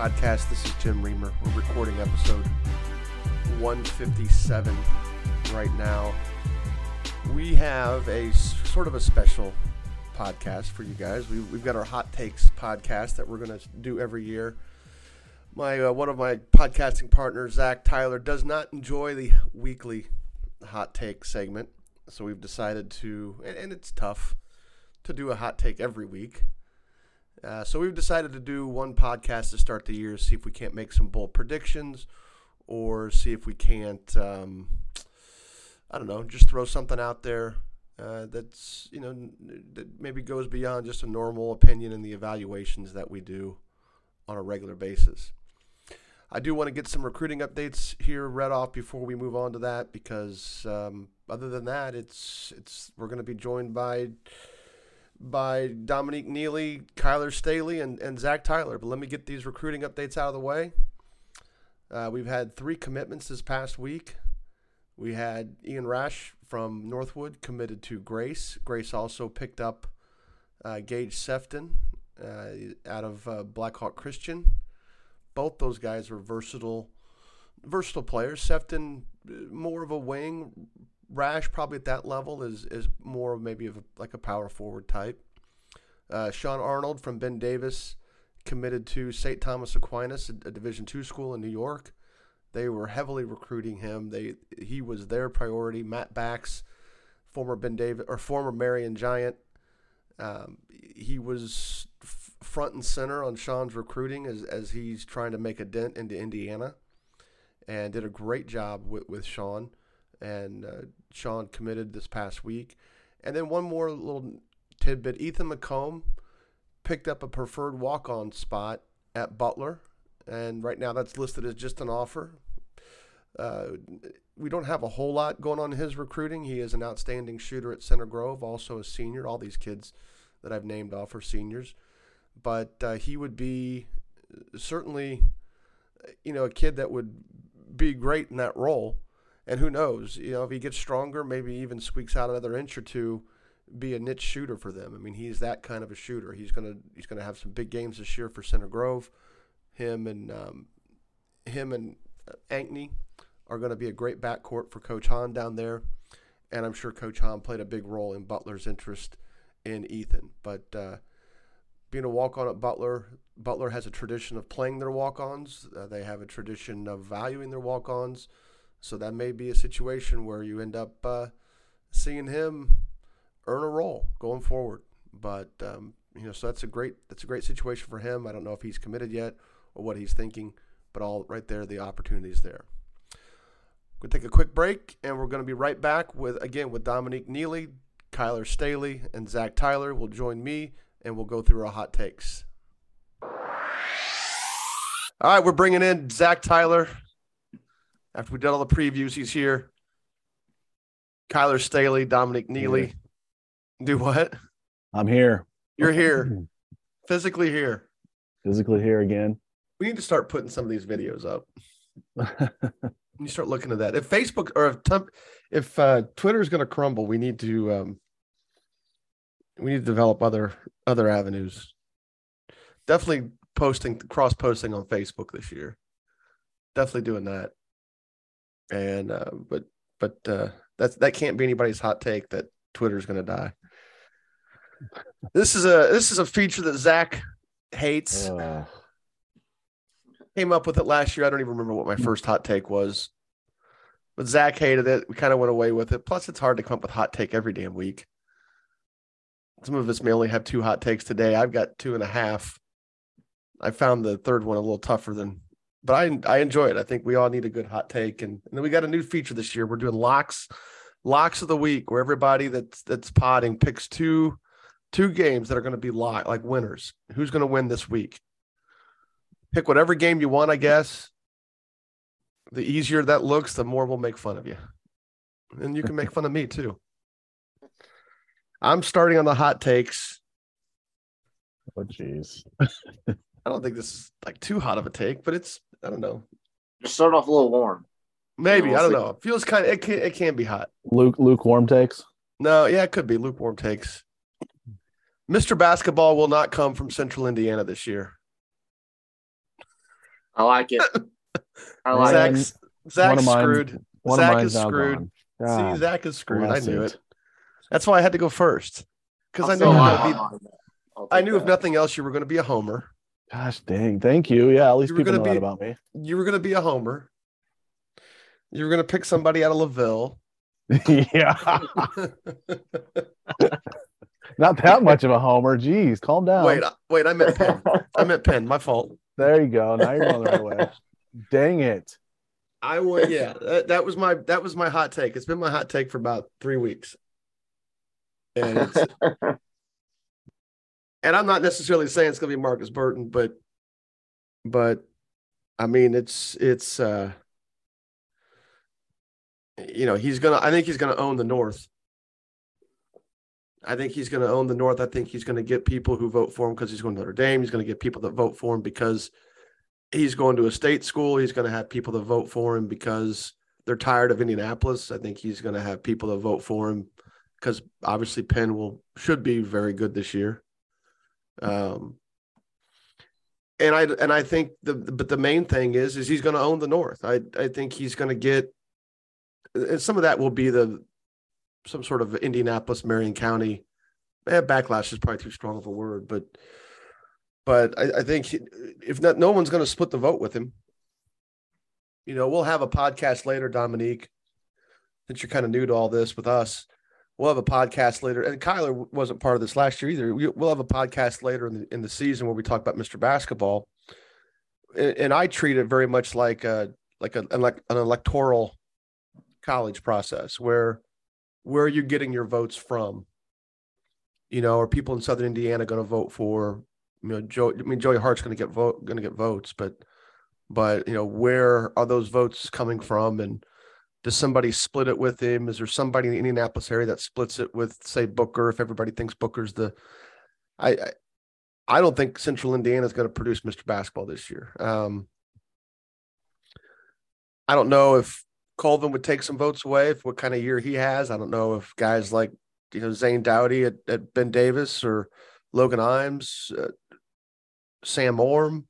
podcast. This is Jim Reamer. We're recording episode 157 right now. We have a sort of a special podcast for you guys. We, we've got our hot takes podcast that we're going to do every year. My uh, one of my podcasting partners, Zach Tyler, does not enjoy the weekly hot take segment, so we've decided to, and, and it's tough to do a hot take every week. Uh, so we've decided to do one podcast to start the year, see if we can't make some bold predictions, or see if we can't, um, I don't know, just throw something out there uh, that's you know that maybe goes beyond just a normal opinion and the evaluations that we do on a regular basis. I do want to get some recruiting updates here read off before we move on to that because um, other than that, it's it's we're going to be joined by by Dominique Neely, Kyler Staley, and, and Zach Tyler. But let me get these recruiting updates out of the way. Uh, we've had three commitments this past week. We had Ian Rash from Northwood committed to Grace. Grace also picked up uh, Gage Sefton uh, out of uh, Blackhawk Christian. Both those guys were versatile, versatile players. Sefton uh, more of a wing. Rash probably at that level is is more of maybe of a, like a power forward type. Uh, Sean Arnold from Ben Davis committed to St. Thomas Aquinas, a, a Division two school in New York. They were heavily recruiting him. They he was their priority. Matt Bax, former Ben Davis or former Marion Giant, um, he was f- front and center on Sean's recruiting as as he's trying to make a dent into Indiana, and did a great job with with Sean. And uh, Sean committed this past week. And then one more little tidbit: Ethan McComb picked up a preferred walk-on spot at Butler, and right now that's listed as just an offer. Uh, we don't have a whole lot going on in his recruiting. He is an outstanding shooter at Center Grove, also a senior. All these kids that I've named off are seniors, but uh, he would be certainly, you know, a kid that would be great in that role. And who knows, you know, if he gets stronger, maybe even squeaks out another inch or two, be a niche shooter for them. I mean, he's that kind of a shooter. He's gonna he's gonna have some big games this year for Center Grove. Him and um, him and uh, Ankney are going to be a great backcourt for Coach Hahn down there, and I'm sure Coach Hahn played a big role in Butler's interest in Ethan. But uh, being a walk-on at Butler, Butler has a tradition of playing their walk-ons. Uh, they have a tradition of valuing their walk-ons. So that may be a situation where you end up uh, seeing him earn a role going forward. But um, you know, so that's a great that's a great situation for him. I don't know if he's committed yet or what he's thinking, but all right there, the opportunities there. Gonna take a quick break, and we're gonna be right back with again with Dominique Neely, Kyler Staley, and Zach Tyler will join me, and we'll go through our hot takes. All right, we're bringing in Zach Tyler. After we did all the previews, he's here. Kyler Staley, Dominique Neely. Do what? I'm here. You're here, physically here. Physically here again. We need to start putting some of these videos up. You start looking at that. If Facebook or if if uh, Twitter is going to crumble, we need to um, we need to develop other other avenues. Definitely posting cross posting on Facebook this year. Definitely doing that. And uh, but but uh, that's that can't be anybody's hot take that Twitter's going to die. This is a this is a feature that Zach hates. Uh, Came up with it last year. I don't even remember what my first hot take was. But Zach hated it. We kind of went away with it. Plus, it's hard to come up with hot take every damn week. Some of us may only have two hot takes today. I've got two and a half. I found the third one a little tougher than, but I I enjoy it. I think we all need a good hot take, and, and then we got a new feature this year. We're doing locks, locks of the week, where everybody that's that's potting picks two two games that are going to be lock like winners. Who's going to win this week? Pick whatever game you want, I guess. The easier that looks, the more we'll make fun of you. And you can make fun of me too. I'm starting on the hot takes. Oh, jeez. I don't think this is like too hot of a take, but it's I don't know. Just start off a little warm. Maybe we'll I don't see. know. It feels kind of it can it can be hot. Luke lukewarm takes. No, yeah, it could be lukewarm takes. Mr. Basketball will not come from Central Indiana this year. I like it. I like Man, it. Zach's Zach's mine- screwed. One Zach is screwed. gone. See, God, Zach is screwed. bless I knew it. it. That's why I had to go first because I knew still you were lie gonna be. I'll I take knew if nothing else, you were going to be a homer. Gosh dang. Thank you. Yeah, at least people know gonna that be- about me. You were going to be a homer. You were going to pick somebody out of Laville. yeah. Not that much of a homer. Jeez, calm down. wait, wait. I meant Penn. I meant Penn. My fault. There you go. Now you're going the right way. Dang it. I would. Yeah, that, that was my that was my hot take. It's been my hot take for about three weeks, and it's and I'm not necessarily saying it's going to be Marcus Burton, but but I mean it's it's uh you know he's gonna I think he's gonna own the North. I think he's going to own the North. I think he's going to get people who vote for him because he's going to Notre Dame. He's going to get people that vote for him because he's going to a state school. He's going to have people that vote for him because they're tired of Indianapolis. I think he's going to have people that vote for him because obviously Penn will should be very good this year. Um, and I and I think the but the main thing is is he's going to own the North. I I think he's going to get and some of that will be the some sort of Indianapolis Marion County eh, backlash is probably too strong of a word, but but I, I think he- if not, no one's going to split the vote with him. You know, we'll have a podcast later, Dominique. Since you're kind of new to all this with us, we'll have a podcast later. And Kyler wasn't part of this last year either. We- We'll have a podcast later in the in the season where we talk about Mr. Basketball. And, and I treat it very much like a like a, an an electoral college process where where are you getting your votes from? You know, are people in Southern Indiana going to vote for? You know, Joe. I mean, Joey Hart's going to get vote, going to get votes, but, but you know, where are those votes coming from? And does somebody split it with him? Is there somebody in the Indianapolis area that splits it with, say, Booker? If everybody thinks Booker's the, I, I, I don't think Central Indiana is going to produce Mr. Basketball this year. Um, I don't know if Colvin would take some votes away if what kind of year he has. I don't know if guys like you know Zane Dowdy at, at Ben Davis or Logan Imes, uh, Sam Orme.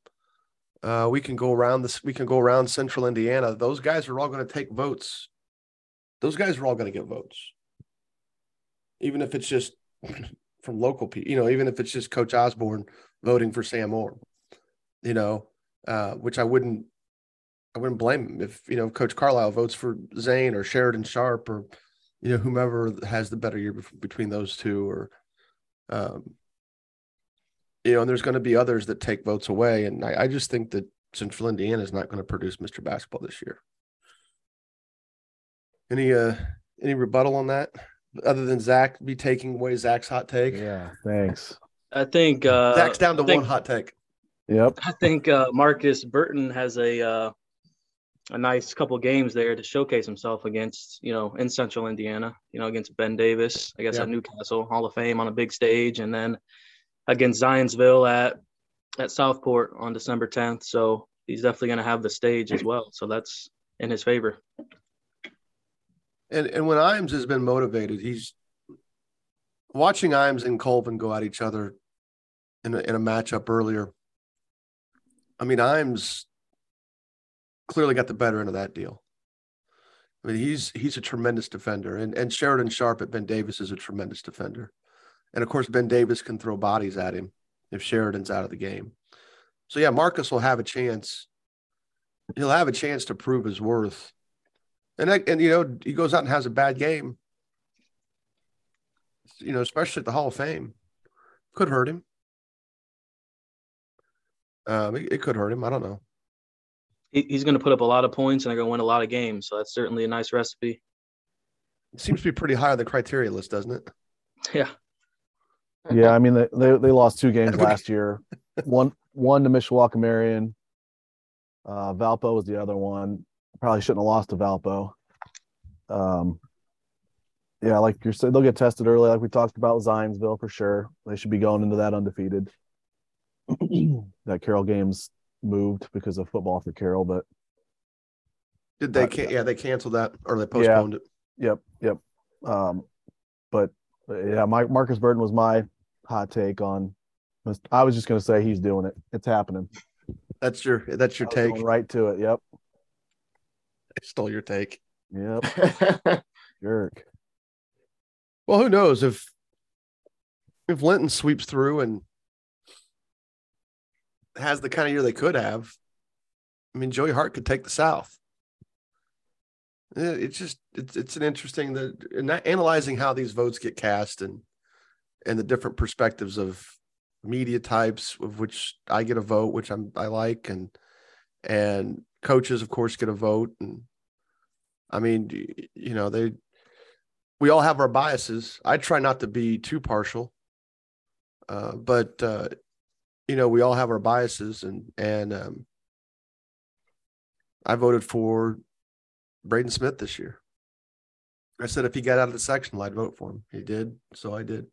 Uh, we can go around this. We can go around Central Indiana. Those guys are all going to take votes. Those guys are all going to get votes, even if it's just from local people. You know, even if it's just Coach Osborne voting for Sam Orme. You know, uh, which I wouldn't. I wouldn't blame him if you know Coach Carlisle votes for Zane or Sheridan Sharp or you know whomever has the better year between those two or um, you know and there's going to be others that take votes away and I, I just think that Central Indiana is not going to produce Mr. Basketball this year. Any uh any rebuttal on that other than Zach be taking away Zach's hot take? Yeah. Thanks. I think uh, Zach's down to think, one hot take. Yep. I think uh, Marcus Burton has a uh, a nice couple games there to showcase himself against you know in Central Indiana. You know against Ben Davis, I guess Yeah. at Newcastle Hall of Fame on a big stage, and then against Zionsville at at Southport on December 10th. So he's definitely going to have the stage as well. So that's in his favor. And and when Imes has been motivated, he's watching Imes and Colvin go at each other in a, in a matchup earlier. I mean, Imes clearly got the better end of that deal. I mean, he's he's a tremendous defender, and and Sheridan Sharp at Ben Davis is a tremendous defender, and of course Ben Davis can throw bodies at him if Sheridan's out of the game. So yeah, Marcus will have a chance. He'll have a chance to prove his worth and that, and you know he goes out and has a bad game. You know, especially at the Hall of Fame, could hurt him. Um, it, it could hurt him. I don't know. He, he's going to put up a lot of points and they're going to win a lot of games. So that's certainly a nice recipe. It seems to be pretty high on the criteria list, doesn't it? Yeah. Yeah. I mean, they, they, they lost two games last year. One one to Mishawaka Marian, Uh, Valpo was the other one. Probably shouldn't have lost to Valpo. Um, yeah, like you said, they'll get tested early, like we talked about Zionsville for sure. They should be going into that undefeated. that Carroll game's moved because of football for Carroll, but Did they? Can- yeah, they canceled that or they postponed it. Yep, yep. Um, but yeah, my Marcus Burton was my hot take on. I was just gonna say he's doing it. It's happening. That's your. That's your take. going right to it. Yep, I stole your take. yep. Jerk. Well, who knows if if Linton sweeps through and has the kind of year they could have. I mean, Joey Hart could take the South. It- It's just it's it's an interesting that- analyzing how these votes get cast and and the different perspectives of media types of which I get a vote, which I'm I like, and and coaches of course get a vote, and I mean you know they we all have our biases. I try not to be too partial, uh, but uh, you know we all have our biases, and and um, I voted for Braden Smith this year. I said if he got out of the sectional, I'd vote for him. He did, so I did.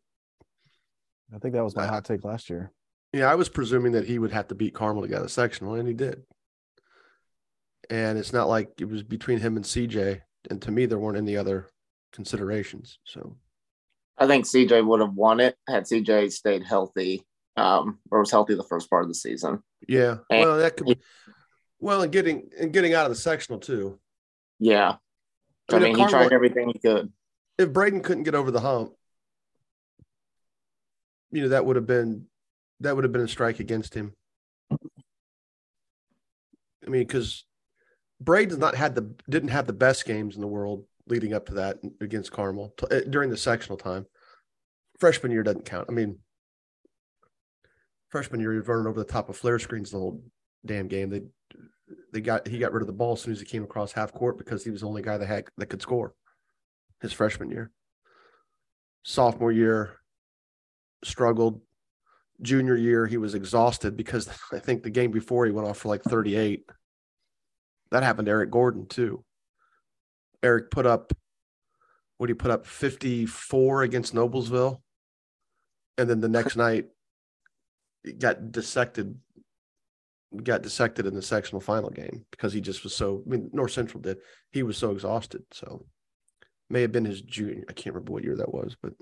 I think that was my hot take last year. Yeah, I was presuming that he would have to beat Carmel to get out of sectional, and he did. And it's not like it was between him and CJ. And to me, there weren't any other considerations. So I think CJ would have won it had CJ stayed healthy, um, or was healthy the first part of the season. Yeah. And- Well, that could be. Well, and getting and getting out of the sectional too. Yeah. I I mean, he Carmel- tried everything he could. If Braden couldn't get over the hump, you know that would have been that would have been a strike against him. I mean, because Braden's not had the didn't have the best games in the world leading up to that against Carmel t- uh, during the sectional time. Freshman year doesn't count. I mean, freshman year was running over the top of flare screens the whole damn game. They they got he got rid of the ball as soon as he came across half court because he was the only guy that had that could score his freshman year. Sophomore year struggled. Junior year he was exhausted because I think the game before he went off for like 38. That happened to Eric Gordon too. Eric put up what he put up 54 against Noblesville. And then the next night he got dissected got dissected in the sectional final game because he just was so I mean North Central did. He was so exhausted. So may have been his junior. I can't remember what year that was, but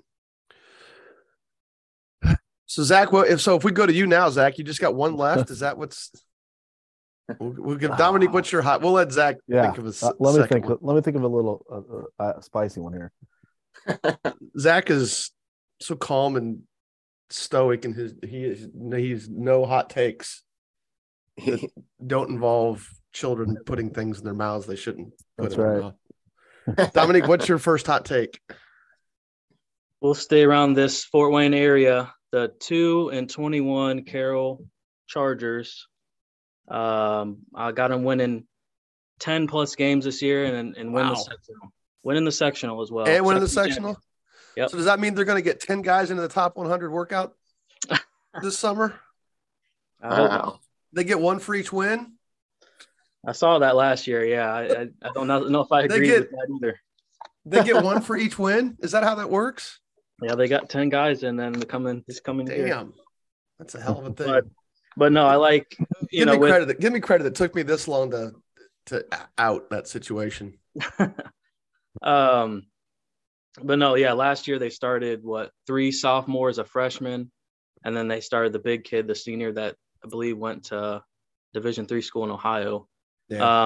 so Zach, well, if so, if we go to you now, Zach, you just got one left. Is that what's? We'll, we'll give Dominique. What's your hot? We'll let Zach Yeah. think of a Uh, let me think. one. Let me think of a little uh, uh, spicy one here. Zach is so calm and stoic, and his he is he's no hot takes that don't involve children putting things in their mouths they shouldn't. Put That's in their right. mouth. Dominique, what's your first hot take? We'll stay around this Fort Wayne area. The two and twenty-one Carroll Chargers. Um, I got them winning ten plus games this year and and win Wow. the sectional, winning the sectional as well. and winning the sectional. Yep. So does that mean they're going to get ten guys into the top 100 workout this summer? I, hope not. Wow. They get one for each win. I saw that last year. Yeah, I, I, I don't know, if I agree get- with that either. They get one for each win. Is that how that works? Yeah, they got ten guys and then the coming this coming year. Damn, that's a hell of a thing. But but no, I like you give know me with, credit. That, give me credit. That took me this long to to out that situation. Um, but no, yeah, last year they started what three sophomores, a freshman, and then they started the big kid, the senior that I believe went to Division three school in Ohio.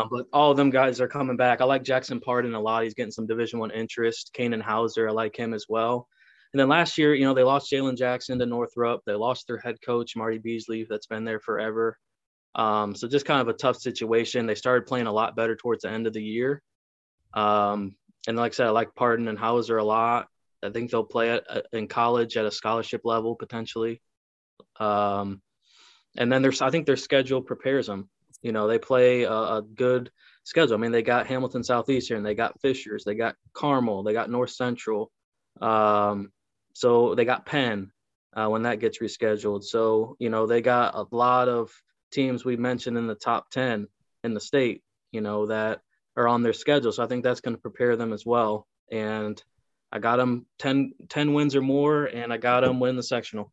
Um, but all of them guys are coming back. I like Jackson Pardon a lot. He's getting some Division one interest. Kanan Hauser, I like him as well. And then last year, you know, they lost Jalen Jackson to Northrop. They lost their head coach Marty Beasley, that's been there forever. Um, so just kind of a tough situation. They started playing a lot better towards the end of the year. Um, and like I said, I like Pardon and Hauser a lot. I think they'll play at, at- in college at a scholarship level potentially. Um, and then there's, I think their schedule prepares them. You know, they play a, a good schedule. I mean, they got Hamilton Southeastern, they got Fishers, they got Carmel, they got North Central. Um, so they got Penn uh, when that gets rescheduled. So, you know, they got a lot of teams we mentioned in the top 10 in the state, you know, that are on their schedule. So I think that's going to prepare them as well. And I got them 10, 10 wins or more, and I got them win the sectional.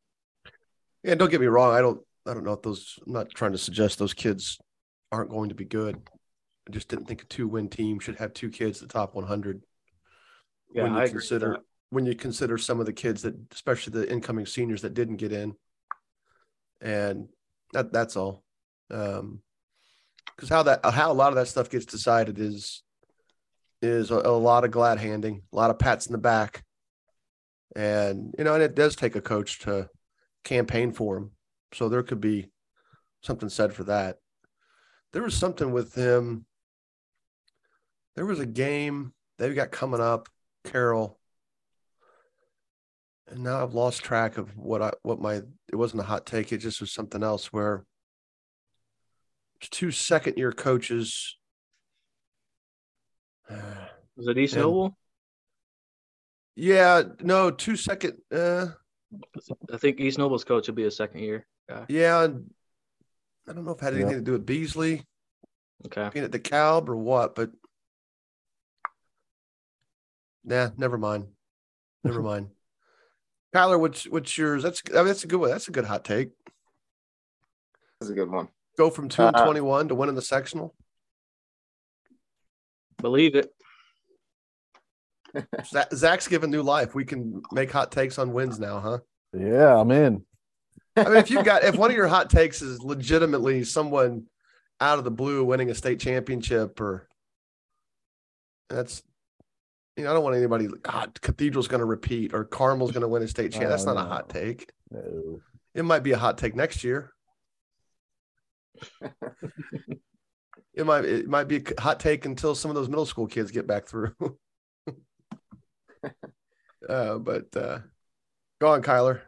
Yeah, don't get me wrong. I don't. I don't know if those. I'm not trying to suggest those kids aren't going to be good. I just didn't think a two-win team should have two kids at the top 100. Yeah, when you I consider when you consider some of the kids that, especially the incoming seniors that didn't get in, and that that's all. Um, because how that how a lot of that stuff gets decided is is a, a lot of glad handing, a lot of pats in the back, and you know, and it does take a coach to campaign for him. So there could be something said for that. There was something with him. There was a game they've got coming up, Carroll. And now I've lost track of what I what my it wasn't a hot take, it just was something else where two second year coaches. Was it East And- Noble? Yeah, no, two second uh I think East Noble's coach will be a second year guy. yeah. I don't know if it had Yeah. anything to do with Beasley Okay. being at the Calb or what, but nah, never mind. Never mind. Kyler, what's what's yours? That's I mean, that's a good one. That's a good hot take. That's a good one. Go from two and Uh, twenty one to winning the sectional. Believe it. Zach's given new life. We can make hot takes on wins now, huh? Yeah, I'm in. I mean, if you've got if one of your hot takes is legitimately someone out of the blue winning a state championship, or that's you know, I don't want anybody. God, Cathedral's going to repeat, or Carmel's going to win a state champ. That's Oh, not a hot take. No. It might be a hot take next year. it might it might be a hot take until some of those middle school kids get back through. uh, but uh, go on, Kyler.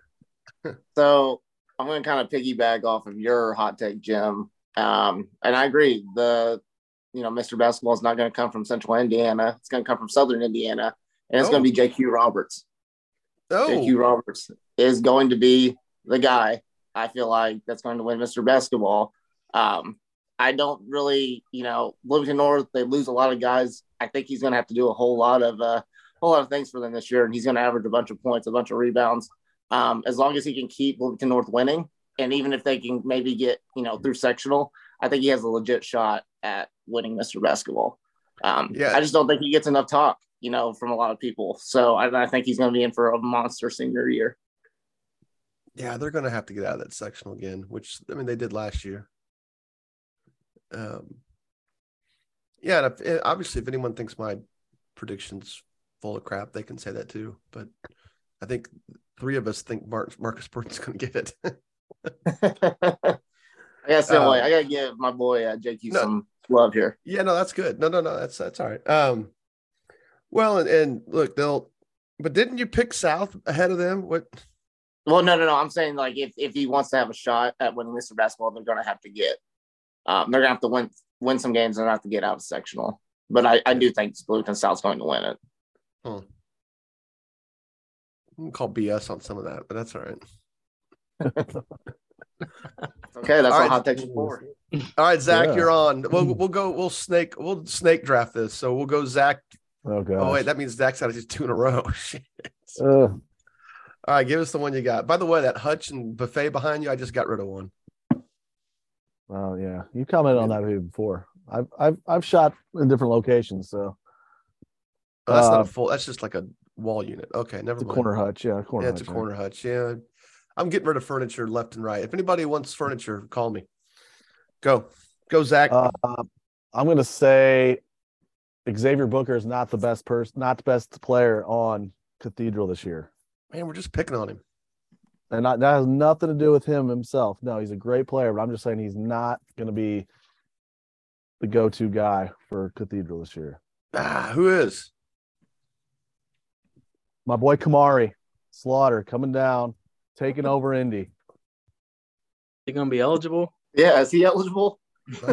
So I'm going to kind of piggyback off of your hot take, Jim. Um, and I agree. The you know, Mr. Basketball is not going to come from Central Indiana. It's going to come from Southern Indiana, and it's going Oh. to be JQ Roberts. Oh, JQ Roberts is going to be the guy. I feel like that's going to win Mr. Basketball. Um, I don't really, you know, Bloomington North. They lose a lot of guys. I think he's going to have to do a whole lot of uh, whole lot of things for them this year, and he's going to average a bunch of points, a bunch of rebounds. Um, as long as he can keep Bloomington North winning, and even if they can maybe get you know through sectional, I think he has a legit shot at winning Mr. Basketball. Um, Yeah. I just don't think he gets enough talk, you know, from a lot of people. So I, I think he's going to be in for a monster senior year. Yeah, they're going to have to get out of that sectional again, which I mean they did last year. Um, yeah, and if, eh, obviously, if anyone thinks my predictions full of crap, they can say that too. But I think three of us think Mark, Marcus Burton's going to get it. I gotta say, Uh, I gotta give my boy uh, JQ no. some love here. yeah, no, that's good. No, no, no, that's that's all right. Um, well, and, and look, they'll. But didn't you pick South ahead of them? What? Well, no, no, no. I'm saying like if, if he wants to have a shot at winning Mr. Basketball, they're gonna have to get um, they're gonna have to win win some games and have to get out of sectional. But I, I do think Bloomington South's going to win it. Call BS on some of that, but that's all right. Okay, that's All all right. hot takes for. All right, Zach, Yeah. you're on. We'll we'll go. We'll snake. We'll snake draft this. So we'll go Zach. Oh god. Oh wait, that means Zach's out of just two in a row. Shit. Uh, All right, give us the one you got. By the way, that Hutch and buffet behind you, I just got rid of one. oh yeah. You commented on that maybe before. I've I've I've shot in different locations, so Oh, that's not Uh, a full. That's just like a wall unit. Okay, never mind. corner hutch. Yeah, corner yeah, it's a hutch, yeah. corner hutch. Yeah, I'm getting rid of furniture left and right. If anybody wants furniture, call me. Go, go, Zach. Uh, I'm gonna say Xavier Booker is not the best person, not the best player on Cathedral this year, Man, we're just picking on him. and not, that has nothing to do with him himself. No, he's a great player, but I'm just saying he's not gonna be the go-to guy for Cathedral this year. Ah, who is? My boy Kamari Slaughter coming down, taking over Indy. He gonna be eligible? Yeah, is he eligible?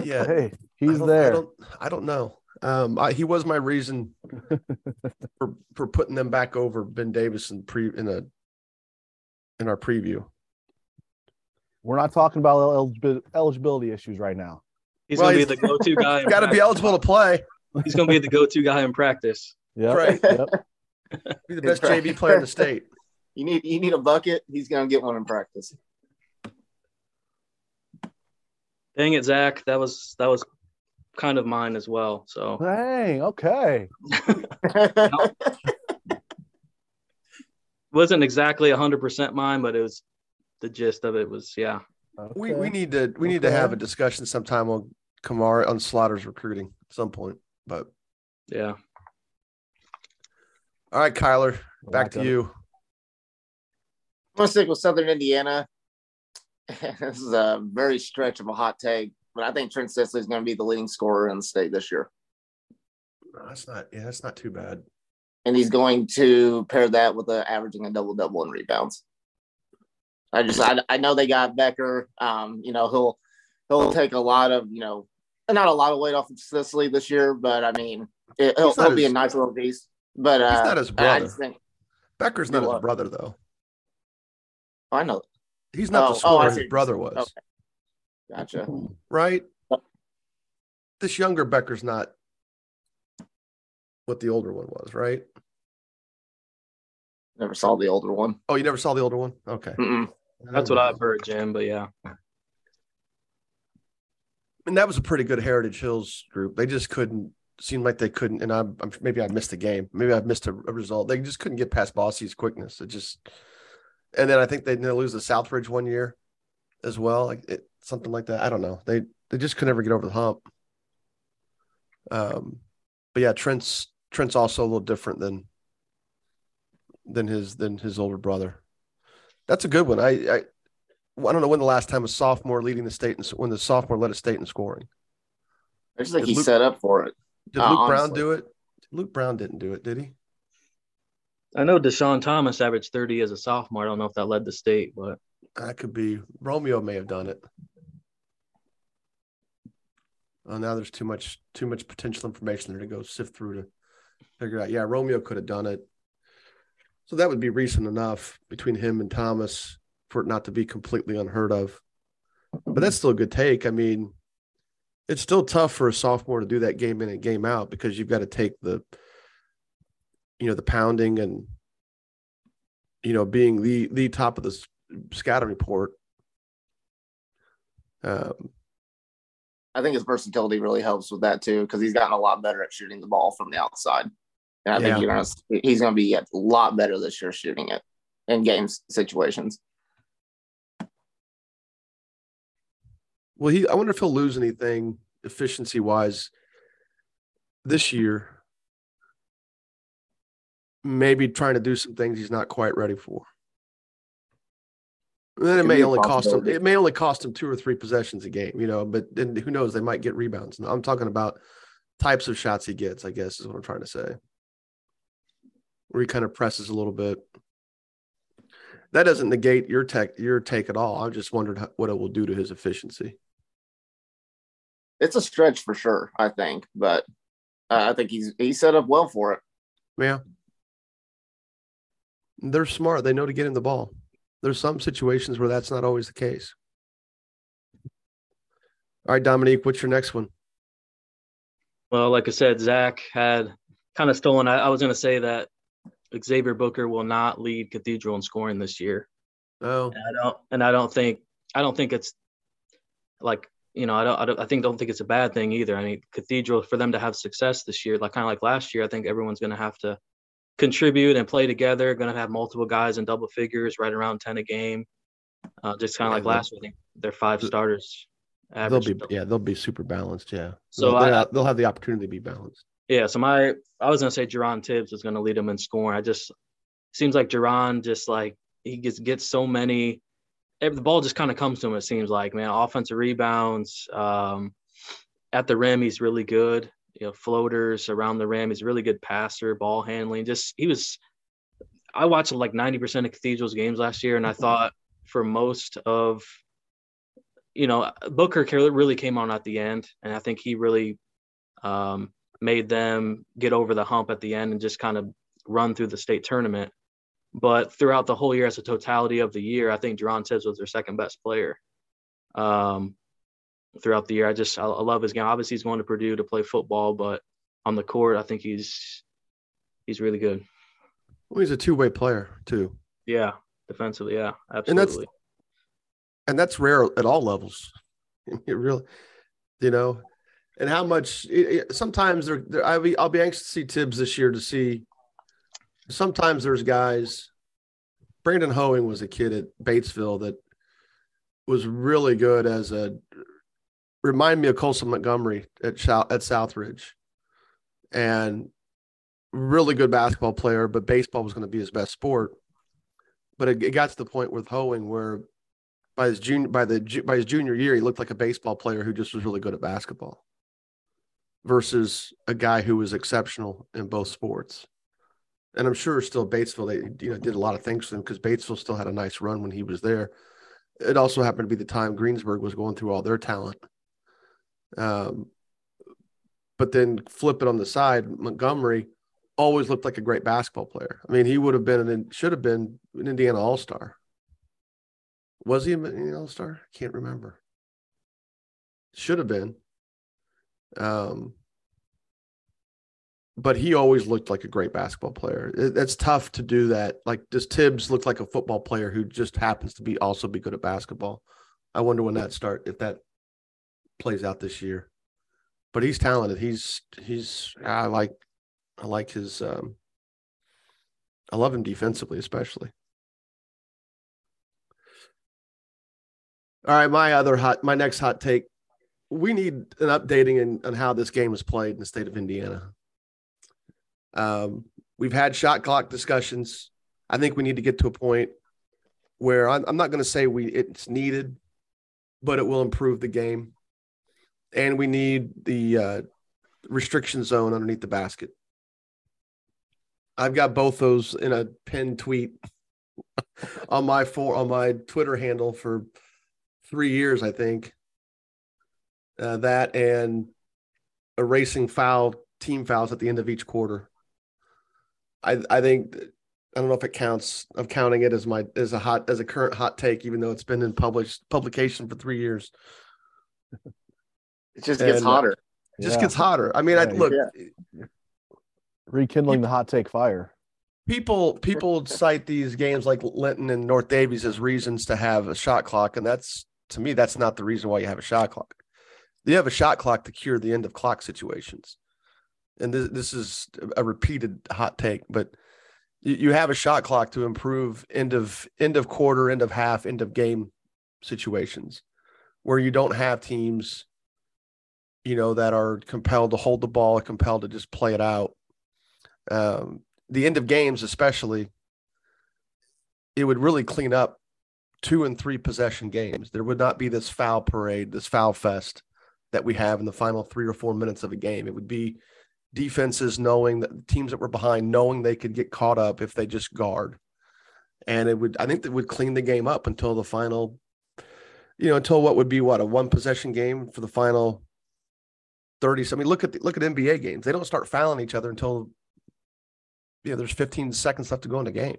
Yeah. Hey, he's don't- I there. don't, I don't know. Um, I, he was my reason for for putting them back over Ben Davis in pre in a in our preview. We're not talking about eligibility issues right now. He's Well, gonna he's- be the go-to guy. Got to be eligible to play. He's gonna be the go-to guy in practice. Yeah. Right. Yep. Be the best JV player in the state. You need you need a bucket. He's gonna get one in practice. Dang it, Zach. That was that was kind of mine as well. So Dang. Okay. wasn't exactly hundred percent mine, but it was the gist of it was yeah. We we need to we need to have a discussion sometime on Kamara on Slaughter's recruiting at some point. But Yeah. All right, Kyler, back to you. I'm gonna stick with Southern Indiana. this is a very stretch of a hot take, but I think Trent Sisley is going to be the leading scorer in the state this year, No, that's not yeah, that's not too bad. and he's going to pair that with the averaging a double double in rebounds. I just I, I know they got Becker. Um, you know he'll he'll take a lot of you know not a lot of weight off of Sisley this year, but I mean it, he'll, he'll be a nice little piece. But uh, not his I brother. just think Becker's not You his what? brother though. I know. He's not Oh, the oh, I scorer see his brother was, Okay. Gotcha. right? This younger Becker's not what the older one was, right? Never saw the older one. Oh, you never saw the older one? Okay. Mm-mm. That's what I've heard, Jim. But yeah. And that was a pretty good Heritage Hills group. They just couldn't seem like they couldn't. And I'm, I'm maybe I missed a game. Maybe I missed a, a result. They just couldn't get past Bosse's quickness. It just. And then I think they lose the Southridge one year, as well. Like it, something like that. I don't know. They they just could never get over the hump. Um, but yeah, Trent's Trent's also a little different than than his than his older brother. That's a good one. I I, I don't know when the last time a sophomore leading the state and when the sophomore led a state in scoring. I just think he's Luke- set up for it. Did Uh, Luke Brown do it? Luke Brown didn't do it, did he? I know Deshaun Thomas averaged 30 as a sophomore. I don't know if that led the state, but That could be Romeo may have done it. Oh, now there's too much too much potential information there to go sift through to figure out. Yeah, Romeo could have done it. So that would be recent enough between him and Thomas for it not to be completely unheard of. But that's still a good take. I mean, it's still tough for a sophomore to do that game in and game out because you've got to take the, you know, the pounding and, you know, being the the top of the scouting report. Um, I think his versatility really helps with that too, because he's gotten a lot better at shooting the ball from the outside. And I Yeah. think you're gonna he's gonna be a lot better this year shooting it in games situations. Well, he I wonder if he'll lose anything efficiency wise this year. Maybe trying to do some things he's not quite ready for. And then it Could may only cost him. It may only cost him two or three possessions a game, you know. But then who knows? They might get rebounds. I'm talking about types of shots he gets. I guess is what I'm trying to say. Where he kind of presses a little bit. That doesn't negate your tech, your take at all. I just wondered how, what it will do to his efficiency. It's a stretch for sure, I think, but uh, I think he's he's set up well for it. Yeah. They're smart. They know to get him the ball. There's some situations where that's not always the case. All right, Dominique, what's your next one? well, like I said, Zach had kind of stolen. I, I was going to say that Xavier Booker will not lead Cathedral in scoring this year. Oh, And I don't, and I don't think, I don't think it's like, you know, I don't, I don't, I think, don't think it's a bad thing either. I mean, Cathedral for them to have success this year, like kind of like last year, I think everyone's going to have to contribute and play together. Going to have multiple guys in double figures, right around ten a game. Uh, just kind of like last year, I think their five starters. they'll be double- yeah, they'll be super balanced. Yeah. So they'll, I- they'll- have the opportunity to be balanced. Yeah, so my I was gonna say Jaron Tibbs was gonna lead him in scoring. I just seems like Jaron just like he gets gets so many. The ball just kind of comes to him. It seems like man, offensive rebounds, um, at the rim he's really good. You know, floaters around the rim. He's a really good passer, ball handling. Just he was. I watched like ninety percent of Cathedral's games last year, and I thought for most of, you know, Booker really came on at the end, and I think he really um, made them get over the hump at the end and just kind of run through the state tournament. But throughout the whole year, as a totality of the year, I think Jaron Tibbs was their second best player. Um, throughout the year. I just I, I love his game. Obviously, he's going to Purdue to play football, but on the court, I think he's he's really good. Well, he's a two way player too. Yeah, defensively, yeah, absolutely. And that's and that's rare at all levels. It really, you know, and how much it, it, sometimes there, there I'll be I'll be anxious to see Tibbs this year to see. Sometimes there's guys. Brandon Hoeing was a kid at Batesville that was really good as a remind me of Colson Montgomery at at Southridge, and really good basketball player, but baseball was going to be his best sport. But it, it got to the point with Hoeing where by his junior by the by his junior year, he looked like a baseball player who just was really good at basketball, versus a guy who was exceptional in both sports. And I'm sure still Batesville, they you know did a lot of things for him because Batesville still had a nice run when he was there. It also happened to be the time Greensburg was going through all their talent. Um, but then flip it on the side, Montgomery always looked like a great basketball player. I mean, he would have been and should have been an Indiana All Star. Was he an Indiana All Star? I can't remember. Should have been. Um, but he always looked like a great basketball player. It, it's tough to do that. Like, does Tibbs look like a football player who just happens to be also be good at basketball? I wonder when that start if that plays out this year. But he's talented. He's he's I like I like his um I love him defensively, especially. All right, my other hot my next hot take. We need an updating in, on how this game is played in the state of Indiana. Um, we've had shot clock discussions. I think we need to get to a point where I'm, I'm not going to say we it's needed, but it will improve the game and we need the uh, restriction zone underneath the basket. I've got both those in a pinned tweet on my for on my Twitter handle for three years, I think. Uh, that and erasing foul team fouls at the end of each quarter. I I think I don't know if it counts. I'm counting it as my as a hot as a current hot take, even though it's been in published publication for three years. It just gets And, uh, hotter. It just Yeah. gets hotter. I mean, I Yeah, look, rekindling the hot take fire. people people cite these games like Linton and North Davies as reasons to have a shot clock, and that's to me that's not the reason why you have a shot clock. You have a shot clock to cure the end of clock situations, and this this is a repeated hot take, but you, you have a shot clock to improve end of end of quarter, end of half, end of game situations where you don't have teams, you know, that are compelled to hold the ball, compelled to just play it out. Um, the end of games, especially, it would really clean up two and three possession games. There would not be this foul parade, this foul fest that we have in the final three or four minutes of a game. It would be defenses knowing that teams that were behind, knowing they could get caught up if they just guard. And it would, I think that would clean the game up until the final, you know, until what would be what a one possession game for the final 30. So, I mean, look at the, look at NBA games. They don't start fouling each other until you know, there's 15 seconds left to go in the game.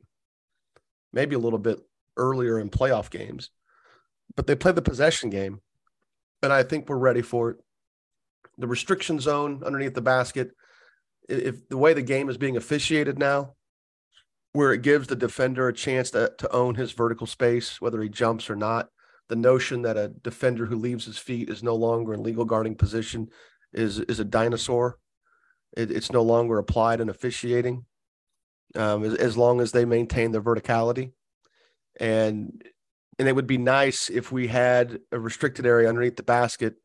Maybe a little bit earlier in playoff games, but they play the possession game, and I think we're ready for it. The restriction zone underneath the basket, if the way the game is being officiated now, where it gives the defender a chance to, to own his vertical space, whether he jumps or not, the notion that a defender who leaves his feet is no longer in legal guarding position is is a dinosaur. It, it's no longer applied in officiating um, as, as long as they maintain their verticality. And and it would be nice if we had a restricted area underneath the basket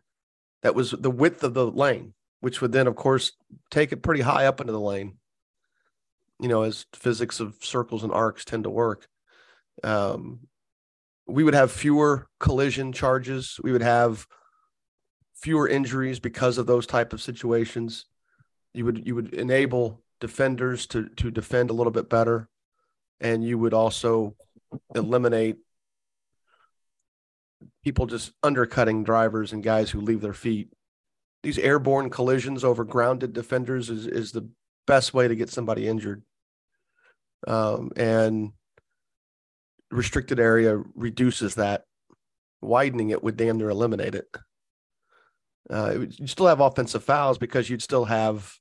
that was the width of the lane, which would then, of course, take it pretty high up into the lane. You know, as physics of circles and arcs tend to work. Um, we would have fewer collision charges. We would have fewer injuries because of those type of situations. You would you would enable defenders to to defend a little bit better, and you would also eliminate people just undercutting drivers and guys who leave their feet. These airborne collisions over grounded defenders is is the best way to get somebody injured. Um, and restricted area reduces that. Widening it would damn near eliminate it. Uh, you still have offensive fouls because you'd still have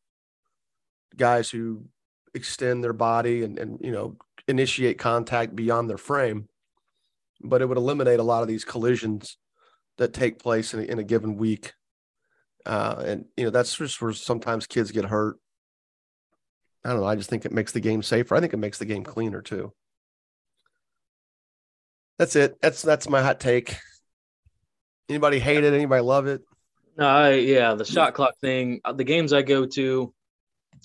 guys who extend their body and, and you know initiate contact beyond their frame, but it would eliminate a lot of these collisions that take place in a, in a given week. Uh, and you know that's just where sometimes kids get hurt. I don't know. I just think it makes the game safer. I think it makes the game cleaner too. That's it. That's that's my hot take. Anybody hate it? Anybody love it? No, I, yeah, the shot clock thing. uh, The games I go to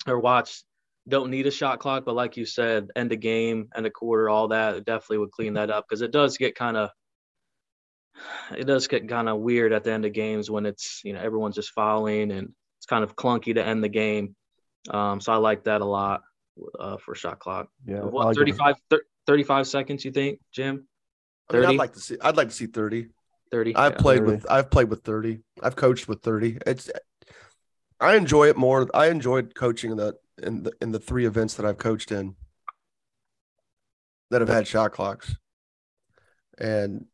or watch don't need a shot clock, but like you said, end of game, end a quarter, all that definitely would clean that up because it does get kind of it does get kind of weird at the end of games when it's you know everyone's just fouling and it's kind of clunky to end the game. Um, so I like that a lot uh, for shot clock. Yeah, I What like 35, thir- 35 seconds you think, Jim? I mean, I'd 30? like to see. I'd like to see thirty. 30. I've Yeah. played 30. with. I've played with thirty. I've coached with thirty. It's. I enjoy it more. I enjoyed coaching in the in the in the three events that I've coached in that have had shot clocks, and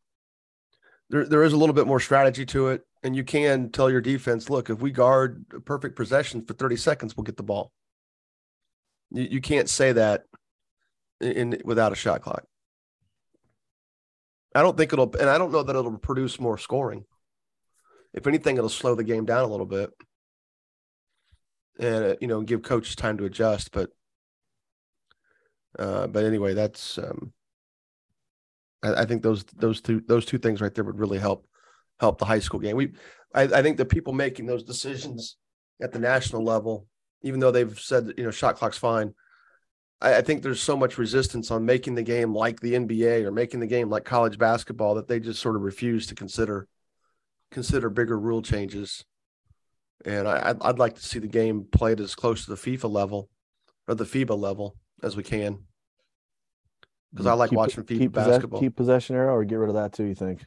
there there is a little bit more strategy to it, and you can tell your defense, look, if we guard perfect possession for thirty seconds, we'll get the ball. You you can't say that in, in without a shot clock. I don't think it'll, and I don't know that it'll produce more scoring. If anything, it'll slow the game down a little bit, and uh, you know, give coaches time to adjust. But, uh, but anyway, that's. Um, I, I think those those two those two things right there would really help help the high school game. We, I, I think the people making those decisions at the national level, even though they've said you know shot clock's fine, I, I think there's so much resistance on making the game like the NBA or making the game like college basketball that they just sort of refuse to consider consider bigger rule changes. And I, I'd, I'd like to see the game played as close to the FIFA level or the FIBA level as we can. Because I like Keep- watching FIBA keep possess- basketball. keep possession arrow or get rid of that too. You think?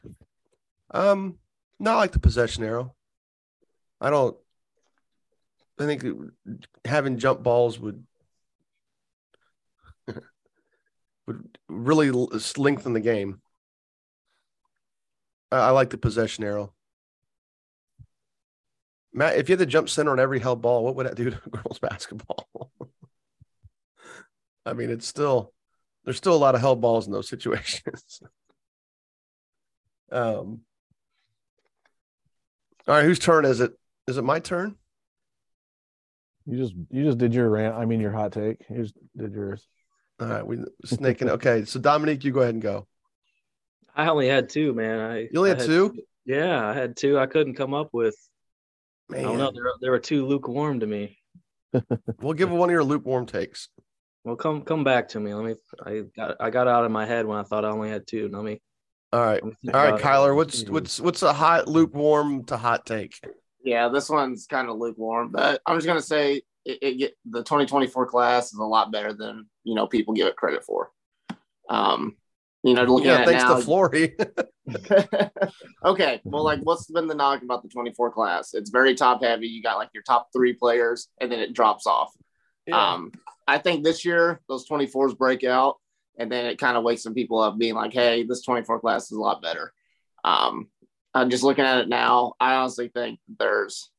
Um, not like the possession arrow. I don't. I think having jump balls would would really lengthen the game. I, I like the possession arrow. Matt, if you had to jump center on every held ball, what would that do to girls basketball? I mean, it's still there's still a lot of hell balls in those situations. um. All right, whose turn is it? Is it my turn? You just you just did your rant. I mean your hot take. You just did yours. All right, we snaking. Okay, so Dominique, you go ahead and go. I only had two, man. I You only I had two? Yeah, I had two. I couldn't come up with. Man, I don't know. There, there were two lukewarm to me. we'll give one of your lukewarm takes. Well, come come back to me. Let me. I got I got out of my head when I thought I only had two. Let me. All right, let me think all right, about. Kyler. What's what's what's a hot lukewarm to hot take? Yeah, this one's kind of lukewarm, but I'm just gonna say it, it get, the 2024 class is a lot better than you know people give it credit for. Um, you know, looking Yeah, at thanks now, to Flory. okay, well, like, what's been the knock about the 24 class? It's very top heavy. You got like your top three players, and then it drops off. Um, I think this year those 24s break out, and then it kind of wakes some people up, being like, "Hey, this 24 class is a lot better." Um, I'm just looking at it now. I honestly think there's,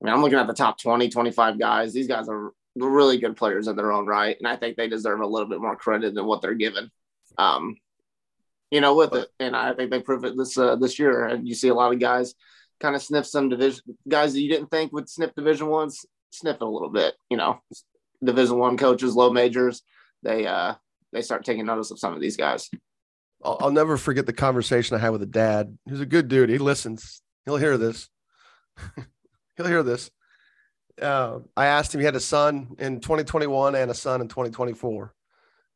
I mean, I'm looking at the top 20, 25 guys. These guys are really good players in their own right, and I think they deserve a little bit more credit than what they're given. Um, you know, with it, and I think they prove it this uh, this year. And you see a lot of guys kind of sniff some division guys that you didn't think would sniff division ones, sniff it a little bit. You know, division one coaches, low majors, they uh they start taking notice of some of these guys. I'll, I'll never forget the conversation I had with a dad. who's a good dude. He listens. He'll hear this. He'll hear this. Uh, I asked him. He had a son in 2021 and a son in 2024.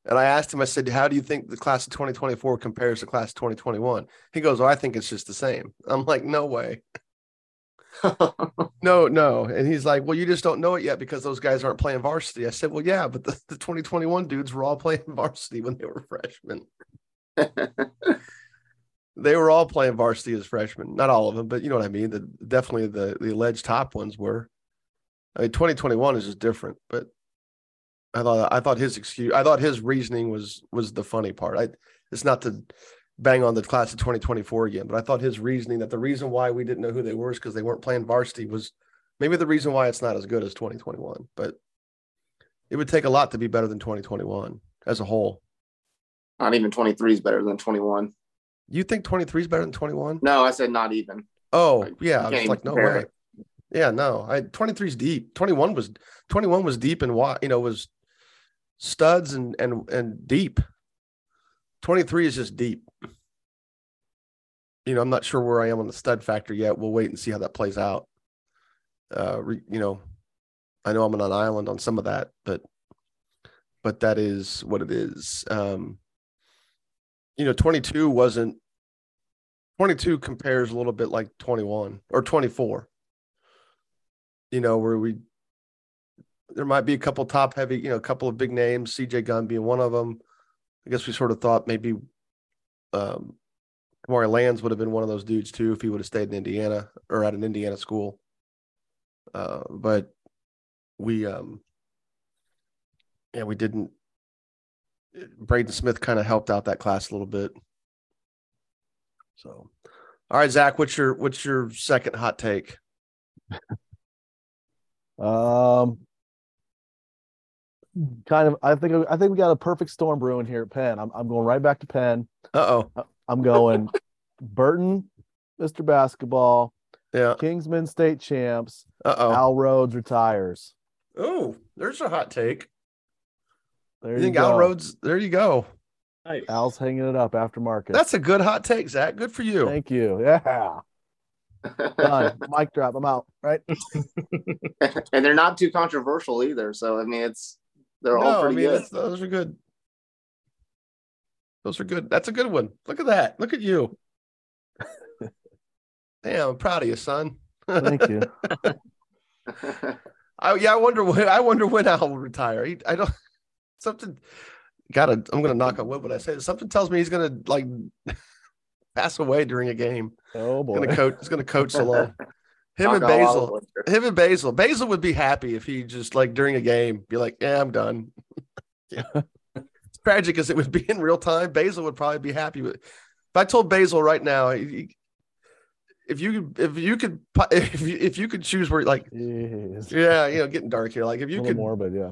And I asked him. I said, "How do you think the class of 2024 compares to class of 2021?" He goes, "Oh, I think it's just the same." I'm like, "No way." No, no. And he's like, Well, you just don't know it yet because those guys aren't playing varsity. I said, Well, yeah, but the, the 2021 dudes were all playing varsity when they were freshmen. They were all playing varsity as freshmen. Not all of them, but you know what I mean. The definitely the the alleged top ones were. I mean, 2021 is just different, but I thought I thought his excuse I thought his reasoning was was the funny part. I it's not to bang on the class of 2024 again. But I thought his reasoning that the reason why we didn't know who they were is because they weren't playing varsity was maybe the reason why it's not as good as 2021. But it would take a lot to be better than 2021 as a whole. Not even 23 is better than 21. You think 23 is better than 21? No, I said not even. Oh, Like, yeah. I was like, no way. it. Yeah, no. I 23 is deep. 21 was 21 was deep and wide, you know, was studs and and and deep. 23 is just deep. You know, I'm not sure where I am on the stud factor yet. We'll wait and see how that plays out. Uh, re, you know, I know I'm on an island on some of that, but but that is what it is. Um, you know, 22 wasn't 22 compares a little bit like 21 or 24. You know, where we there might be a couple top heavy, you know, a couple of big names, CJ Gunn being one of them. I guess we sort of thought maybe um Kamari Lands would have been one of those dudes too if he would have stayed in Indiana or at an Indiana school. Uh, but we um yeah, we didn't Braden Smith kind of helped out that class a little bit. So all right, Zach, what's your what's your second hot take? Um, kind of. I think. I think we got a perfect storm brewing here at Penn. I'm. I'm going right back to Penn. Uh oh. I'm going Burton, Mr. Basketball, Yeah. Kingsmen State champs. Uh oh. Al Rhodes retires. Oh, there's a hot take. There You you, think go. Al Rhodes? There you go. Nice. Al's hanging it up after Markus. That's a good hot take, Zach. Good for you. Thank you. Yeah. Done. Mic drop. I'm out. Right. and they're not too controversial either. So I mean, it's they're all no, I mean good. that's- those are good. Those are good. That's a good one. Look at that. Look at you. Damn, I'm proud of you, son. Thank you. I, yeah, I wonder when. I wonder when Al will retire. He, I don't. Something. Gotta. I'm gonna knock on wood when I say this. Something tells me he's gonna like pass away during a game. Oh boy. Gonna coach. He's gonna coach so long. Him and Knock on a lot of Basil. Him and Basil. Basil would be happy if he just like during a game be like, "Yeah, I'm done." yeah. It's tragic as it would be in real time. Basil would probably be happy with. If I told Basil right now, he- if you if you could if you, if you could choose where like yeah you know getting dark here like if you could morbid. Yeah.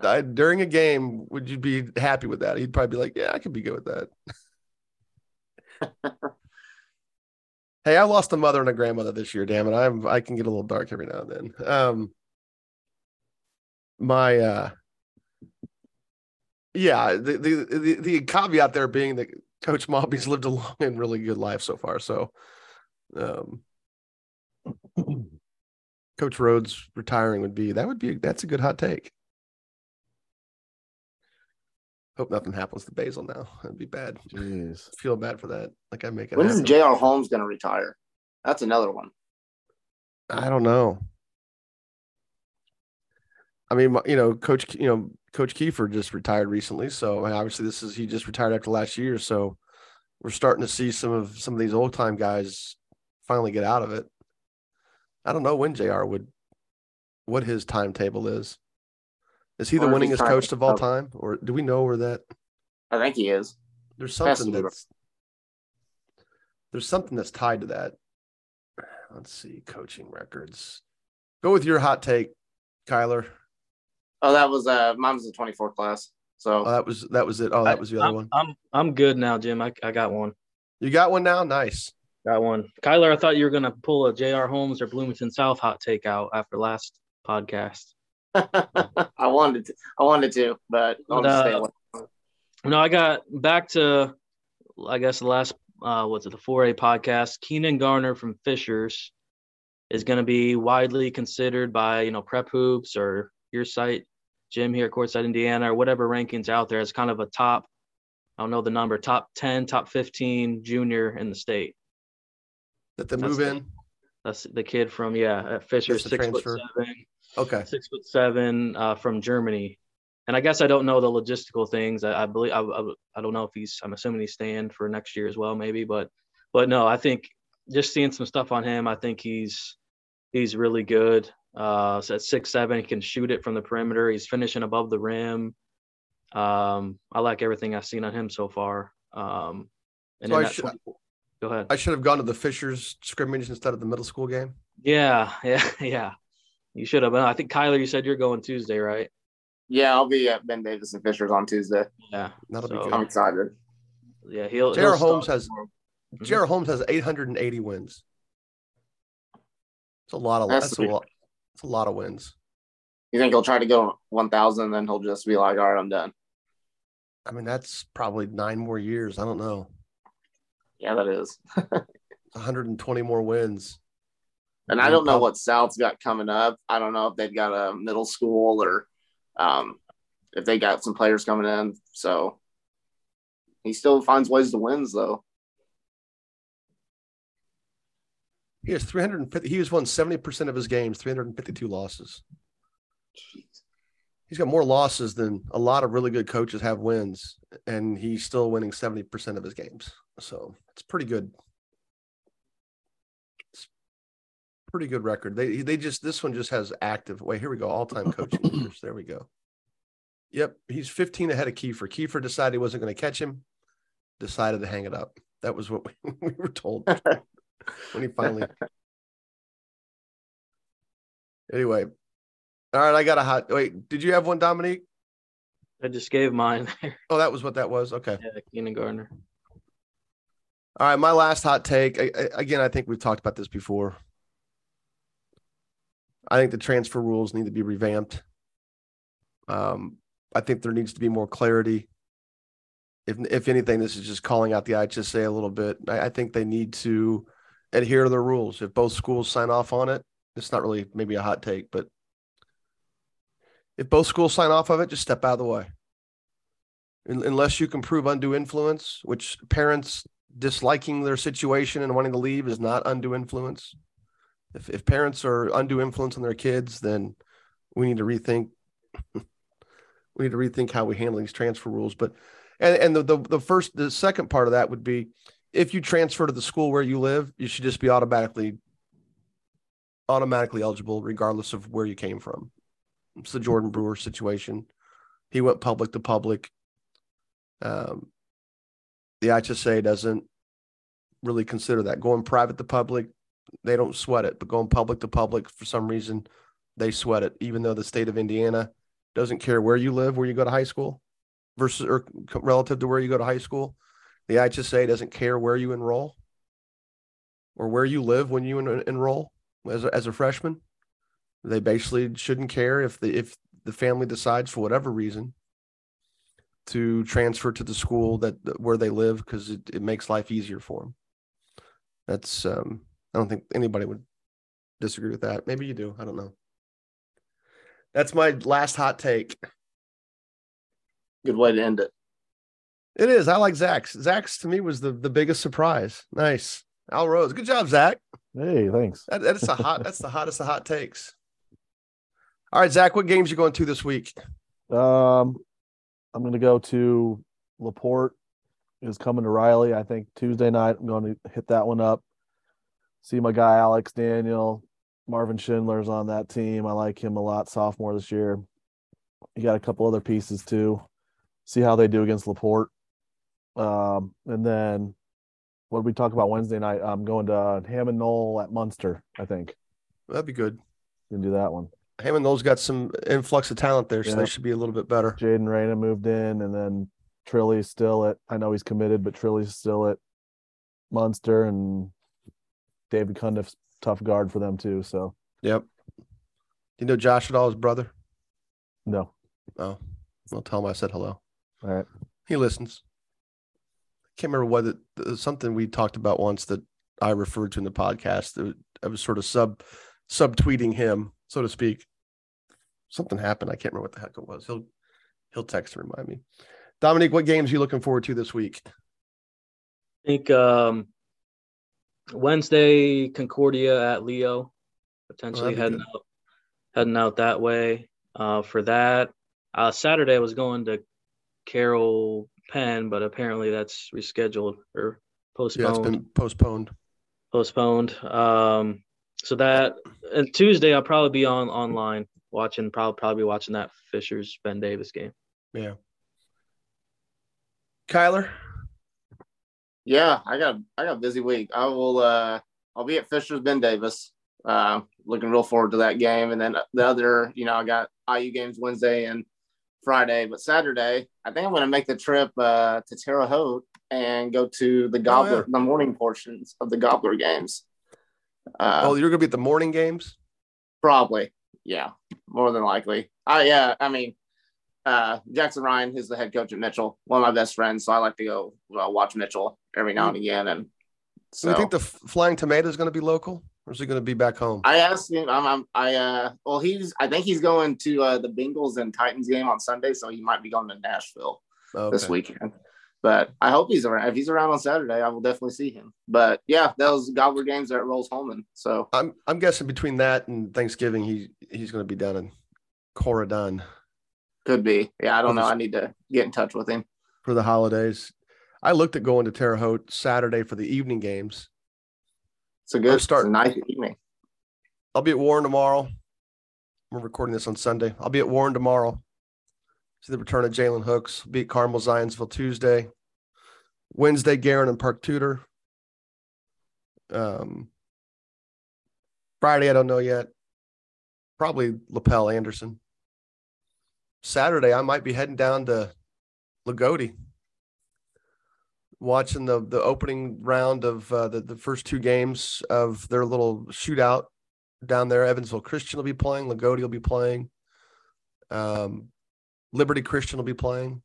die during a game would you be happy with that? He'd probably be like, yeah, I could be good with that. hey, I lost a mother and a grandmother this year. Damn it, I'm I can get a little dark every now and then. Um, my uh, yeah, the the the, the caveat there being that Coach Mawbey's lived a long and really good life so far. So, um, Coach Rhodes retiring would be that would be that's a good hot take. Hope nothing happens to Basil now. That'd be bad. Jeez. Feel bad for that. Like I make it. When is happen. J.R. Holmes going to retire? That's another one. I don't know. I mean, you know, Coach, you know, Coach Kiefer just retired recently, so obviously this is he just retired after last year, so we're starting to see some of some of these old time guys finally get out of it. I don't know when J.R. would, what his timetable is. Is he the Or if winningest coach of all time, or do we know where that? I think he is. There's something to be. that's there's something that's tied to that. Let's see, coaching records. Go with your hot take, Kyler. Oh, that was uh, mine was the 24 class. So Oh, that was that was it. Oh, that was the other I'm, one. I'm I'm good now, Jim. I, I got one. You got one now. Nice. Got one. Kyler, I thought you were gonna pull a J.R. Holmes or Bloomington South hot take out after last podcast. I wanted to, I wanted to, but I'll But, just stay uh, away. No, I got back to I guess the last uh what's it, the 4A podcast. Keenan Garner from Fishers is gonna be widely considered by, you know, prep hoops or your site, Jim here at Courtside Indiana, or whatever rankings out there as kind of a top, I don't know the number, top 10, top 15 junior in the state. That the That's move in. That's the kid from yeah, at Fisher, That's the six foot seven, Okay. six foot seven uh, from Germany. And I guess I don't know the logistical things. I, I believe I, I, I don't know if he's. I'm assuming he's staying for next year as well, maybe. But but no, I think just seeing some stuff on him, I think he's he's really good. Uh, so at six seven, he can shoot it from the perimeter. He's finishing above the rim. Um, I like everything I've seen on him so far. Um, And So I should- 24 go ahead. I should have gone to the Fishers scrimmage instead of the middle school game. yeah, yeah, yeah. You should have. I think Kyler, you said you're going Tuesday, right? Yeah, I'll be at Ben Davis and Fishers on Tuesday. Yeah. That'll be good. I'm excited. Yeah, he'll. J.R. he'll Holmes has- for 'em. Mhm. J.R. Holmes has 880 wins. It's a lot of That's that's, a lot. It's a lot of wins. You think he'll try to go 1,000, then he'll just be like, all right, I'm done. I mean, that's probably nine more years. I don't know. Yeah, that is. 120 more wins. And I don't know what South's got coming up. I don't know if they've got a middle school or um, if they got some players coming in. So he still finds ways to wins, though. He has 350. He has won 70% of his games, 352 losses. He's got more losses than a lot of really good coaches have wins, and he's still winning 70% of his games. So it's pretty good. It's pretty good record. They they just this one just has active. Wait, here we go. All time coaching leaders. There we go. Yep, he's 15 ahead of Kiefer. Kiefer decided he wasn't going to catch him, decided to hang it up. That was what we, we were told when he finally. Anyway, all right. I got a hot. Wait, did you have one, Dominique? I just gave mine. Oh, that was what that was. Okay. Yeah, Keenan Gardner. All right. My last hot take. I, I, again, I think we've talked about this before. I think the transfer rules need to be revamped. Um, I think there needs to be more clarity. If if anything, this is just calling out the IHSA a little bit. I, I think they need to adhere to the rules. If both schools sign off on it, it's not really maybe a hot take, but if both schools sign off of it, just step out of the way. Un- Unless you can prove undue influence, which parents disliking their situation and wanting to leave is not undue influence. If if parents are undue influence on their kids, then we need to rethink. we need to rethink how we handle these transfer rules. But and and the, the the first the second part of that would be if you transfer to the school where you live, you should just be automatically automatically eligible regardless of where you came from. It's the Jordan Brewer situation. He went public to public. Um, the HSA doesn't really consider that going private to public. They don't sweat it, but going public to public for some reason, they sweat it. Even though the state of Indiana doesn't care where you live, where you go to high school, versus or relative to where you go to high school, the HSA doesn't care where you enroll or where you live when you en- enroll as a, as a freshman. They basically shouldn't care if the if the family decides for whatever reason to transfer to the school that- where they live because it, it makes life easier for them. That's um I don't think anybody would disagree with that. Maybe you do. I don't know. That's my last hot take. Good way to end it. It is. I like Zach's. Zach's to me was the the biggest surprise. Nice. Al Rhodes. Good job, Zach. Hey, thanks. That, that's a hot. that's the hottest of hot takes. All right, Zach. What games are you going to this week? Um, I'm going to go to Laporte is coming to Riley. I think Tuesday night. I'm going to hit that one up. See my guy Alex Daniel, Marvin Schindler's on that team. I like him a lot. Sophomore this year. You got a couple other pieces too. See how they do against Laporte. Um, and then what did we talk about Wednesday night? I'm going to Hammond Noll at Munster. I think That'd be good. gonna do that one. Hammond Noll's got some influx of talent there, so Yeah. they should be a little bit better. Jaden Reyna moved in, and then Trilly's still at. I know he's committed, but Trilly's still at Munster, and David Cundiff's tough guard for them too. So Yep. You know Josh at all, his brother? no, Oh, I'll tell him I said hello. all right. He listens. I can't remember what it, uh, something we talked about once that I referred to in the podcast. I was sort of sub subtweeting him, so to speak. Something happened. I can't remember what the heck it was. He'll he'll text and remind me. Dominique, what games are you looking forward to this week? I think um, Wednesday Concordia at Leo, potentially be heading good. out, heading out that way. Uh, for that, uh, Saturday I was going to Carroll Penn, but apparently that's rescheduled or postponed. Yeah, it's postponed. been postponed. postponed. Um, so that and Tuesday I'll probably be on online watching, probably probably watching that Fishers Ben Davis game. Yeah. Kyler, Yeah, I got I got a busy week. I will uh I'll be at Fisher's Ben Davis. Uh looking real forward to that game. And then the other, you know, I got IU games Wednesday and Friday, but Saturday, I think I'm gonna make the trip uh to Terre Haute and go to the Gobbler Oh, yeah. the morning portions of the Gobbler games. Uh oh, you're gonna be at the morning games. Probably, yeah, more than likely. I yeah, I mean, uh, Jackson Ryan who's the head coach at Mitchell, one of my best friends. So I like to go uh, watch Mitchell every now and again. And So do you think the Flying Tomato is going to be local, or is he going to be back home? I asked him. I'm, I'm I uh well he's I think he's going to uh, the Bengals and Titans game on Sunday, so he might be going to Nashville this weekend. But I hope he's around. If he's around on Saturday, I will definitely see him. But yeah, those Gobbler games are at Rose-Hulman. So I'm I'm guessing between that and Thanksgiving, he he's going to be down in Corydon could be. Yeah, I don't know. I need to get in touch with him. for the holidays. I looked at going to Terre Haute Saturday for the evening games. It's a good start- a nice evening. I'll be at Warren tomorrow. We're recording this on Sunday. I'll be at Warren tomorrow. See the return of Jalen Hooks. Be at Carmel Zionsville Tuesday. Wednesday, Guerin and Park Tudor. Um, Friday, I don't know yet. Probably Lapel Anderson. Saturday, I might be heading down to Loogootee, watching the the opening round of uh, the the first two games of their little shootout down there. Evansville Christian will be playing. Loogootee will be playing. Um, Liberty Christian will be playing.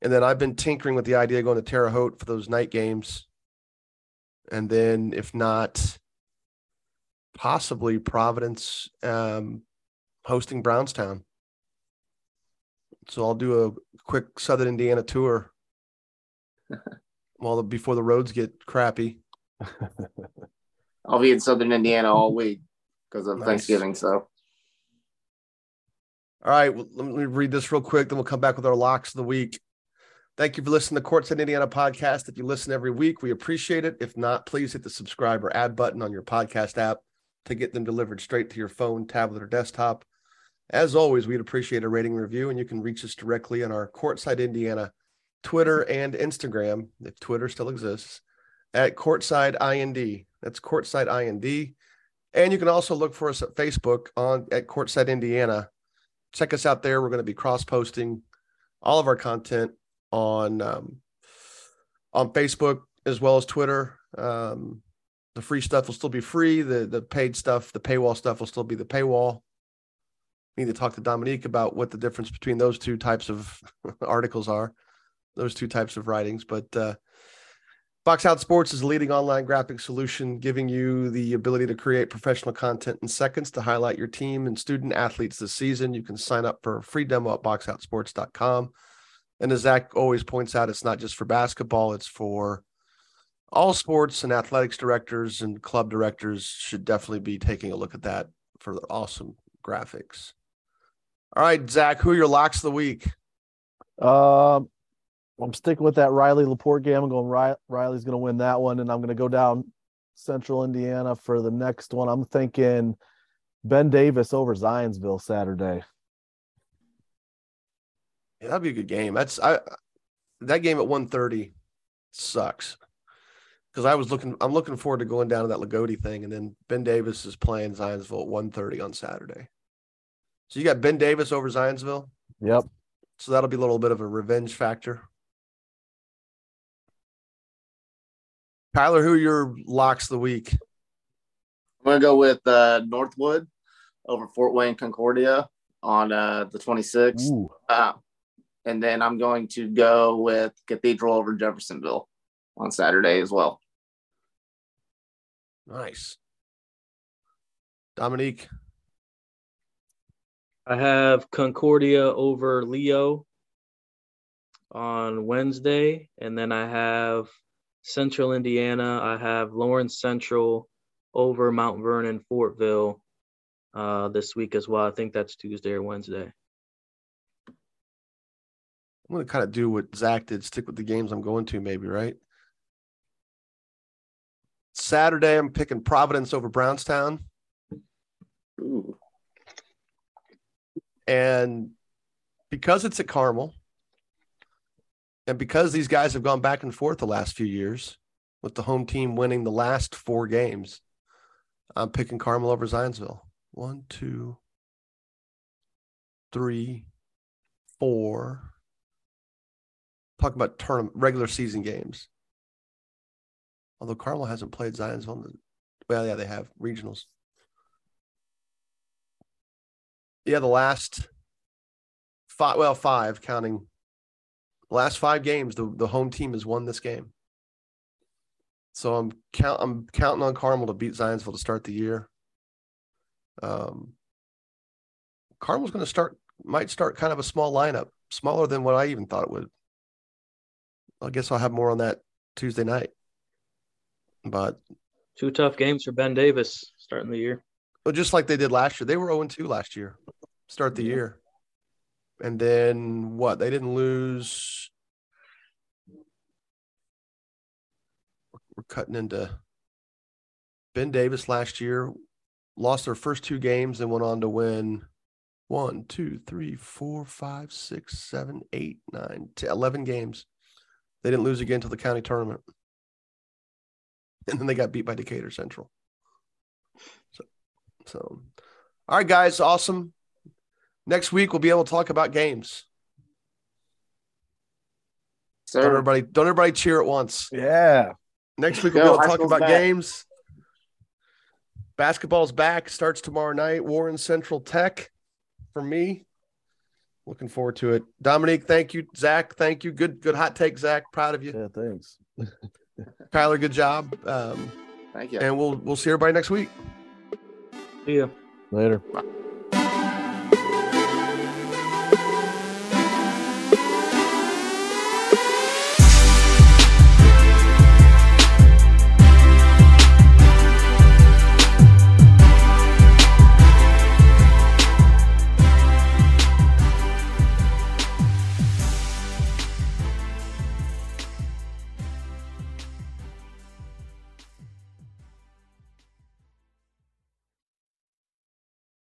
And then I've been tinkering with the idea of going to Terre Haute for those night games. And then, if not, possibly Providence um, hosting Brownstown. So I'll do a quick Southern Indiana tour while the, before the roads get crappy. I'll be in Southern Indiana all week because of Nice. Thanksgiving. So All right, well, let me read this real quick, then we'll come back with our locks of the week. Thank you for listening to Courtside Indiana podcast. If you listen every week, we appreciate it. If not, please hit the subscribe or add button on your podcast app to get them delivered straight to your phone, tablet, or desktop. As always, we'd appreciate a rating review, and you can reach us directly on our Courtside Indiana Twitter and Instagram, if Twitter still exists, at Courtside IND. That's Courtside IND. And you can also look for us at Facebook on at Courtside Indiana check us out there. We're going to be cross posting all of our content on um, on Facebook as well as Twitter. Um, the free stuff will still be free. The the paid stuff, the paywall stuff, will still be the paywall. Need to talk to Dominique about what the difference between those two types of articles are, those two types of writings. But uh, Box Out Sports is a leading online graphic solution, giving you the ability to create professional content in seconds to highlight your team and student athletes this season. You can sign up for a free demo at boxoutsports.com. And as Zach always points out, it's not just for basketball, it's for all sports and athletics directors and club directors should definitely be taking a look at that for the awesome graphics. All right, Zach, who are your locks of the week? Um, I'm sticking with that Riley Laporte game. I'm going Ri- Riley's going to win that one, and I'm going to go down Central Indiana for the next one. I'm thinking Ben Davis over Zionsville Saturday. Yeah, that'd be a good game. That's I that game at 1:30 sucks. Because I was looking, I'm looking forward to going down to that Loogootee thing, and then Ben Davis is playing Zionsville at 1:30 on Saturday. So you got Ben Davis over Zionsville. Yep. So that'll be a little bit of a revenge factor. Tyler, who are your locks of the week? I'm gonna go with uh, Northwood over Fort Wayne Concordia on uh, the 26th, uh, and then I'm going to go with Cathedral over Jeffersonville on Saturday as well. Nice. Dominique. I have Concordia over Leo on Wednesday, and then I have Central Indiana. I have Lawrence Central over Mount Vernon Fortville uh, this week as well. I think that's Tuesday or Wednesday. I'm going to kind of do what Zach did, stick with the games I'm going to, maybe, right? Saturday, I'm picking Providence over Brownstown. Ooh. And because it's at Carmel, And because these guys have gone back and forth the last few years, with the home team winning the last four games, I'm picking Carmel over Zionsville. One, two, three, four. Talk about tournament regular season games. Although Carmel hasn't played Zionsville, the, well, yeah, they have regionals. Yeah, the last five, well, five counting last five games, the, the home team has won this game. So I'm count I'm counting on Carmel to beat Zionsville to start the year. Um, Carmel's going to start might start kind of a small lineup, smaller than what I even thought it would. I guess I'll have more on that Tuesday night. But two tough games for Ben Davis starting the year. Well, just like they did last year, they were 0 2 last year, start the yeah. year. And then what? They didn't lose. We're cutting into Ben Davis last year, lost their first two games and went on to win one, two, three, four, five, six, seven, eight, nine, 10, 11 games. They didn't lose again until the county tournament. And then they got beat by Decatur Central. So, so, all right, guys, awesome. Next week we'll be able to talk about games. Sir. Don't everybody, don't everybody cheer at once. Yeah. Next week we'll be able to talk about back. games. Basketball's back. Starts tomorrow night. Warren Central Tech. For me, looking forward to it. Dominique, thank you. Zach, thank you. Good, good hot take, Zach. Proud of you. Yeah, thanks. Tyler, good job. Um, thank you. And we'll we'll see everybody next week. See ya. Later. Bye.